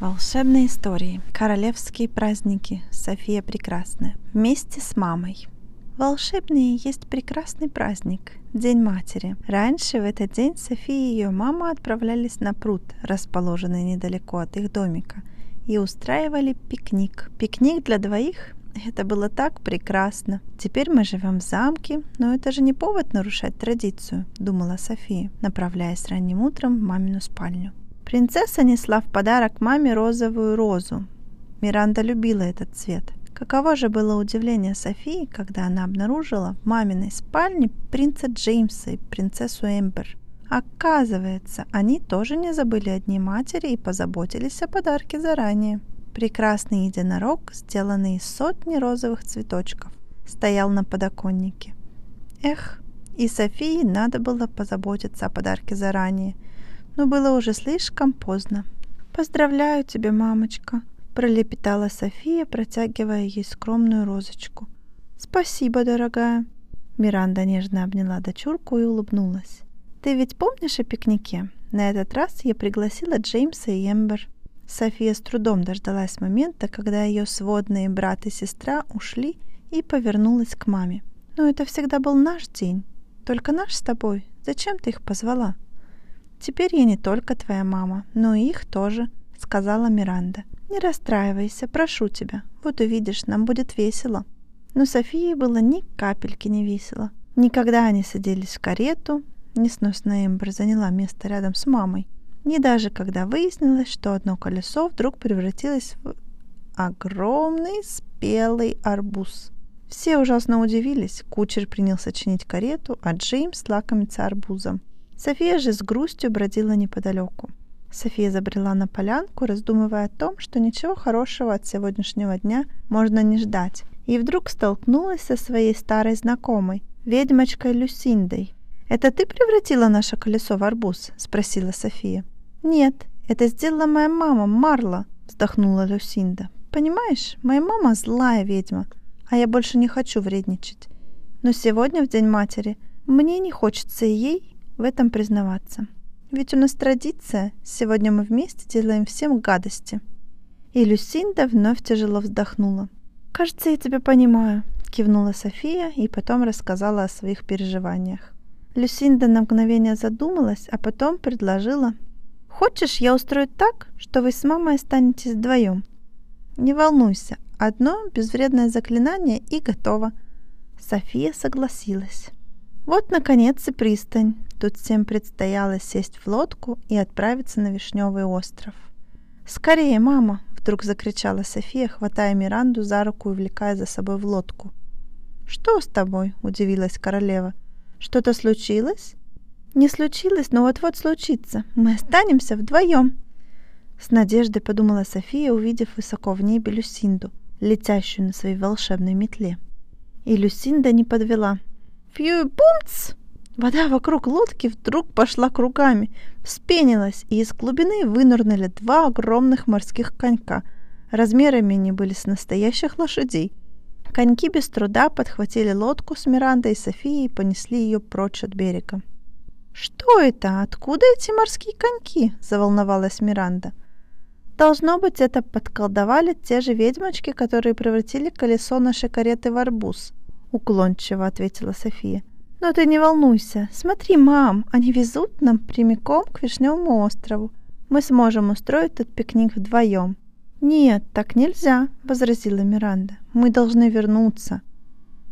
Волшебные истории. Королевские праздники. София Прекрасная. Вместе с мамой. Волшебный есть прекрасный праздник – День матери. Раньше в этот день София и ее мама отправлялись на пруд, расположенный недалеко от их домика, и устраивали пикник. Пикник для двоих – это было так прекрасно. Теперь мы живем в замке, но это же не повод нарушать традицию, думала София, направляясь ранним утром в мамину спальню. Принцесса несла в подарок маме розовую розу. Миранда любила этот цвет. Каково же было удивление Софии, когда она обнаружила в маминой спальне принца Джеймса и принцессу Эмбер. Оказывается, они тоже не забыли о Дне матери и позаботились о подарке заранее. Прекрасный единорог, сделанный из сотни розовых цветочков, стоял на подоконнике. Эх, и Софии надо было позаботиться о подарке заранее – но было уже слишком поздно. «Поздравляю тебя, мамочка!» – пролепетала София, протягивая ей скромную розочку. «Спасибо, дорогая!» Миранда нежно обняла дочурку и улыбнулась. «Ты ведь помнишь о пикнике? На этот раз я пригласила Джеймса и Эмбер». София с трудом дождалась момента, когда ее сводные брат и сестра ушли и повернулась к маме. «Но это всегда был наш день. Только наш с тобой. Зачем ты их позвала?» «Теперь я не только твоя мама, но и их тоже», — сказала Миранда. «Не расстраивайся, прошу тебя. Вот увидишь, нам будет весело». Но Софии было ни капельки не весело. Никогда они садились в карету, несносная Эмбер заняла место рядом с мамой, ни даже когда выяснилось, что одно колесо вдруг превратилось в огромный спелый арбуз. Все ужасно удивились. Кучер принялся чинить карету, а Джеймс лакомится арбузом. София же с грустью бродила неподалеку. София забрела на полянку, раздумывая о том, что ничего хорошего от сегодняшнего дня можно не ждать, и вдруг столкнулась со своей старой знакомой, ведьмочкой Люсиндой. «Это ты превратила наше колесо в арбуз?» – спросила София. «Нет, это сделала моя мама, Марла», – вздохнула Люсинда. «Понимаешь, моя мама злая ведьма, а я больше не хочу вредничать. Но сегодня, в День матери, мне не хочется ей, в этом признаваться. Ведь у нас традиция, сегодня мы вместе делаем всем гадости. И Люсинда вновь тяжело вздохнула. «Кажется, я тебя понимаю», — кивнула София и потом рассказала о своих переживаниях. Люсинда на мгновение задумалась, а потом предложила. «Хочешь, я устрою так, что вы с мамой останетесь вдвоем? Не волнуйся, одно безвредное заклинание и готово». София согласилась. Вот, наконец, и пристань. Тут всем предстояло сесть в лодку и отправиться на Вишневый остров. «Скорее, мама!» — вдруг закричала София, хватая Миранду за руку и увлекая за собой в лодку. «Что с тобой?» — удивилась королева. «Что-то случилось?» «Не случилось, но вот-вот случится. Мы останемся вдвоем!» С надеждой подумала София, увидев высоко в небе Люсинду, летящую на своей волшебной метле. И Люсинда не подвела. «Фью-бумц!» Вода вокруг лодки вдруг пошла кругами, вспенилась, и из глубины вынырнули два огромных морских конька. Размерами они были с настоящих лошадей. Коньки без труда подхватили лодку с Мирандой и Софией и понесли ее прочь от берега. «Что это? Откуда эти морские коньки?» – заволновалась Миранда. «Должно быть, это подколдовали те же ведьмочки, которые превратили колесо нашей кареты в арбуз», – уклончиво ответила София. Но ты не волнуйся. Смотри, мам, они везут нам прямиком к Вишневому острову. Мы сможем устроить тут пикник вдвоем. Нет, так нельзя, возразила Миранда. Мы должны вернуться.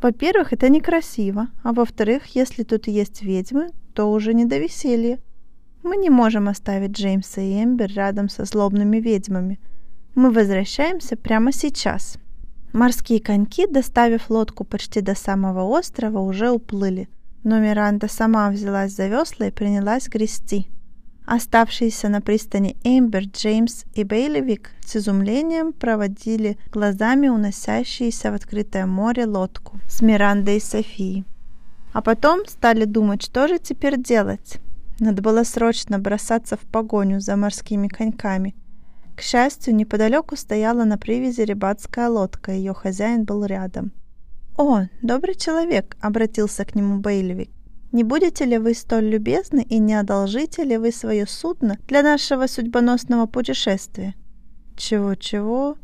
Во-первых, это некрасиво, а во-вторых, если тут есть ведьмы, то уже не до веселья. Мы не можем оставить Джеймса и Эмбер рядом со злобными ведьмами. Мы возвращаемся прямо сейчас. Морские коньки, доставив лодку почти до самого острова, уже уплыли но Миранда сама взялась за весла и принялась грести. Оставшиеся на пристани Эмбер, Джеймс и Бейлевик с изумлением проводили глазами уносящиеся в открытое море лодку с Мирандой и Софией. А потом стали думать, что же теперь делать. Надо было срочно бросаться в погоню за морскими коньками. К счастью, неподалеку стояла на привязи рыбацкая лодка, ее хозяин был рядом. «О, добрый человек!» — обратился к нему Бейлевик. «Не будете ли вы столь любезны и не одолжите ли вы свое судно для нашего судьбоносного путешествия?» Чего-чего?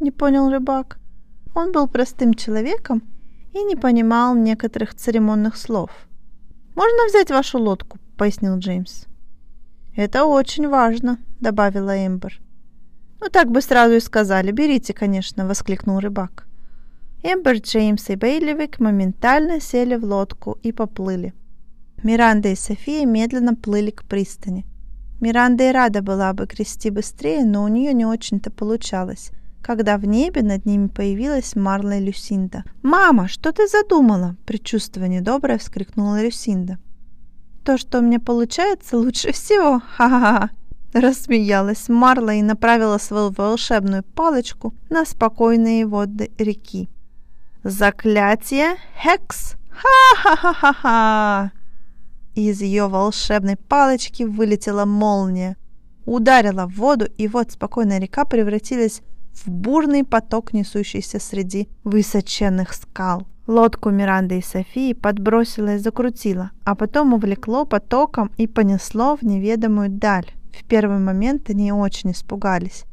Не понял рыбак. Он был простым человеком и не понимал некоторых церемонных слов. «Можно взять вашу лодку?» — пояснил Джеймс. «Это очень важно», — добавила Эмбер. «Ну так бы сразу и сказали. Берите, конечно», — воскликнул рыбак. Эмбер, Джеймс и Бейливик моментально сели в лодку и поплыли. Миранда и София медленно плыли к пристани. Миранда и рада была бы грести быстрее, но у нее не очень-то получалось, когда в небе над ними появилась Марла и Люсинда. «Мама, что ты задумала?» – предчувствуя недоброе, вскрикнула Люсинда. «То, что у меня получается, лучше всего! Ха-ха-ха!» Рассмеялась Марла и направила свою волшебную палочку на спокойные воды реки. «Заклятие Хекс! Ха-ха-ха-ха-ха!» Из ее волшебной палочки вылетела молния, ударила в воду, и вот спокойная река превратилась в бурный поток, несущийся среди высоченных скал. Лодку Миранды и Софии подбросило и закрутило, а потом увлекло потоком и понесло в неведомую даль. В первый момент они очень испугались.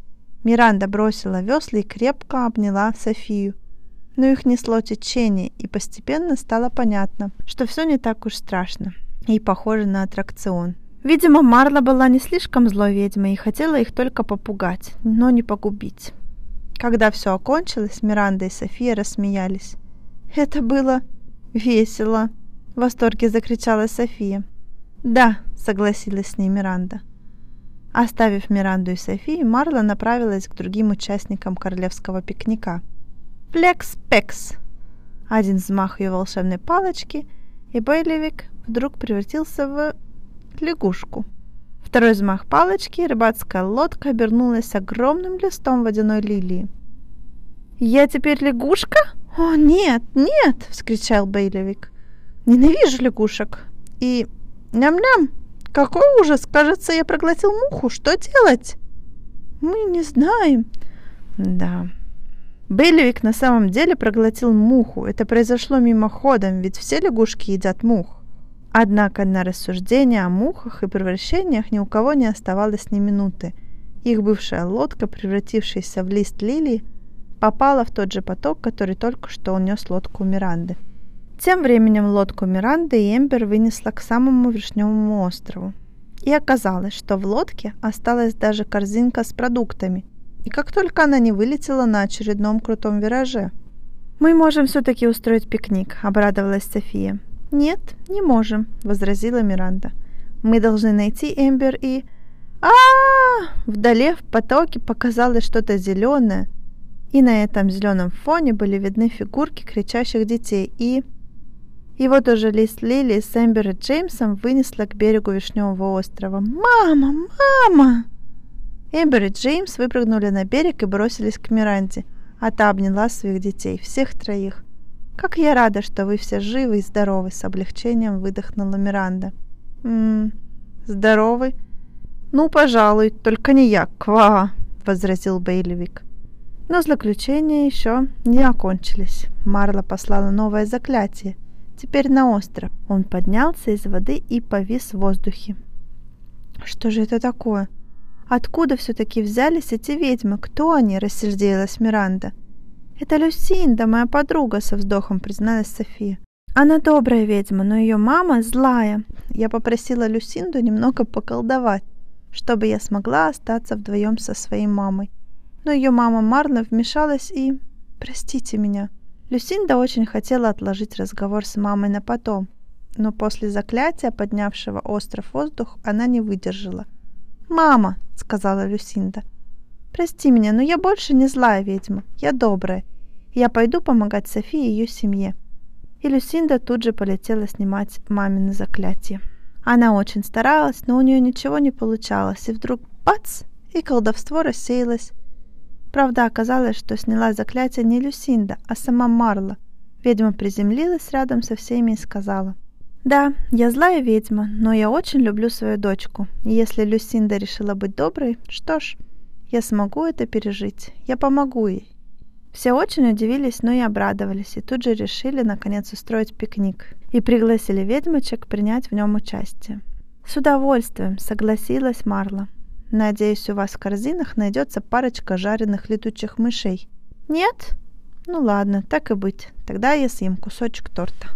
Миранда бросила весла и крепко обняла Софию. Но их несло течение, и постепенно стало понятно, что все не так уж страшно и похоже на аттракцион. Видимо, Марла была не слишком злой ведьмой и хотела их только попугать, но не погубить. Когда все окончилось, Миранда и София рассмеялись. «Это было весело!» — в восторге закричала София. «Да», — согласилась с ней Миранда. Оставив Миранду и Софию, Марла направилась к другим участникам королевского пикника. «Плекс-пекс!» Один взмах ее волшебной палочки, и Бейлевик вдруг превратился в лягушку. Второй взмах палочки, рыбацкая лодка обернулась огромным листом водяной лилии. «Я теперь лягушка? О, нет, нет!» — вскричал Бейлевик. «Ненавижу лягушек!» И «Ням-ням! Какой ужас! Кажется, я проглотил муху. Что делать?» «Мы не знаем». «Да». Бейлевик на самом деле проглотил муху. Это произошло мимоходом, ведь все лягушки едят мух. Однако на рассуждения о мухах и превращениях ни у кого не оставалось ни минуты. Их бывшая лодка, превратившаяся в лист лилии, попала в тот же поток, который только что унес лодку Миранды. Тем временем лодку Миранды и Эмбер вынесла к самому Вишневому острову. И оказалось, что в лодке осталась даже корзинка с продуктами. И как только она не вылетела на очередном крутом вираже. «Мы можем все-таки устроить пикник», — обрадовалась София. «Нет, не можем», — возразила Миранда. «Мы должны найти Эмбер и...» а, -а, -а Вдали в потоке показалось что-то зеленое, и на этом зеленом фоне были видны фигурки кричащих детей и... И вот уже лист Лили с Эмбер и Джеймсом вынесла к берегу Вишневого острова. «Мама! Мама!» Эмбер и Джеймс выпрыгнули на берег и бросились к Миранде, а та обняла своих детей, всех троих. «Как я рада, что вы все живы и здоровы!» С облегчением выдохнула Миранда. «Ммм, здоровы?» «Ну, пожалуй, только не я, ква!» — возразил Бейлевик. Но злоключения еще не окончились. Марла послала новое заклятие. Теперь на остров. Он поднялся из воды и повис в воздухе. «Что же это такое? Откуда все-таки взялись эти ведьмы? Кто они?» — рассердилась Миранда. «Это Люсинда, моя подруга», — со вздохом призналась София. «Она добрая ведьма, но ее мама злая. Я попросила Люсинду немного поколдовать, чтобы я смогла остаться вдвоем со своей мамой. Но ее мама Марла вмешалась и... Простите меня». Люсинда очень хотела отложить разговор с мамой на потом, но после заклятия, поднявшего остров воздух, она не выдержала. «Мама», — сказала Люсинда, — «прости меня, но я больше не злая ведьма, я добрая. Я пойду помогать Софии и ее семье. И Люсинда тут же полетела снимать мамины заклятие. Она очень старалась, но у нее ничего не получалось, и вдруг бац, и колдовство рассеялось. Правда, оказалось, что сняла заклятие не Люсинда, а сама Марла. Ведьма приземлилась рядом со всеми и сказала. «Да, я злая ведьма, но я очень люблю свою дочку. И если Люсинда решила быть доброй, что ж, я смогу это пережить. Я помогу ей. Все очень удивились, но и обрадовались, и тут же решили наконец устроить пикник и пригласили ведьмочек принять в нем участие. С удовольствием согласилась Марла. Надеюсь, у вас в корзинах найдется парочка жареных летучих мышей. Нет? Ну ладно, так и быть. Тогда я съем кусочек торта.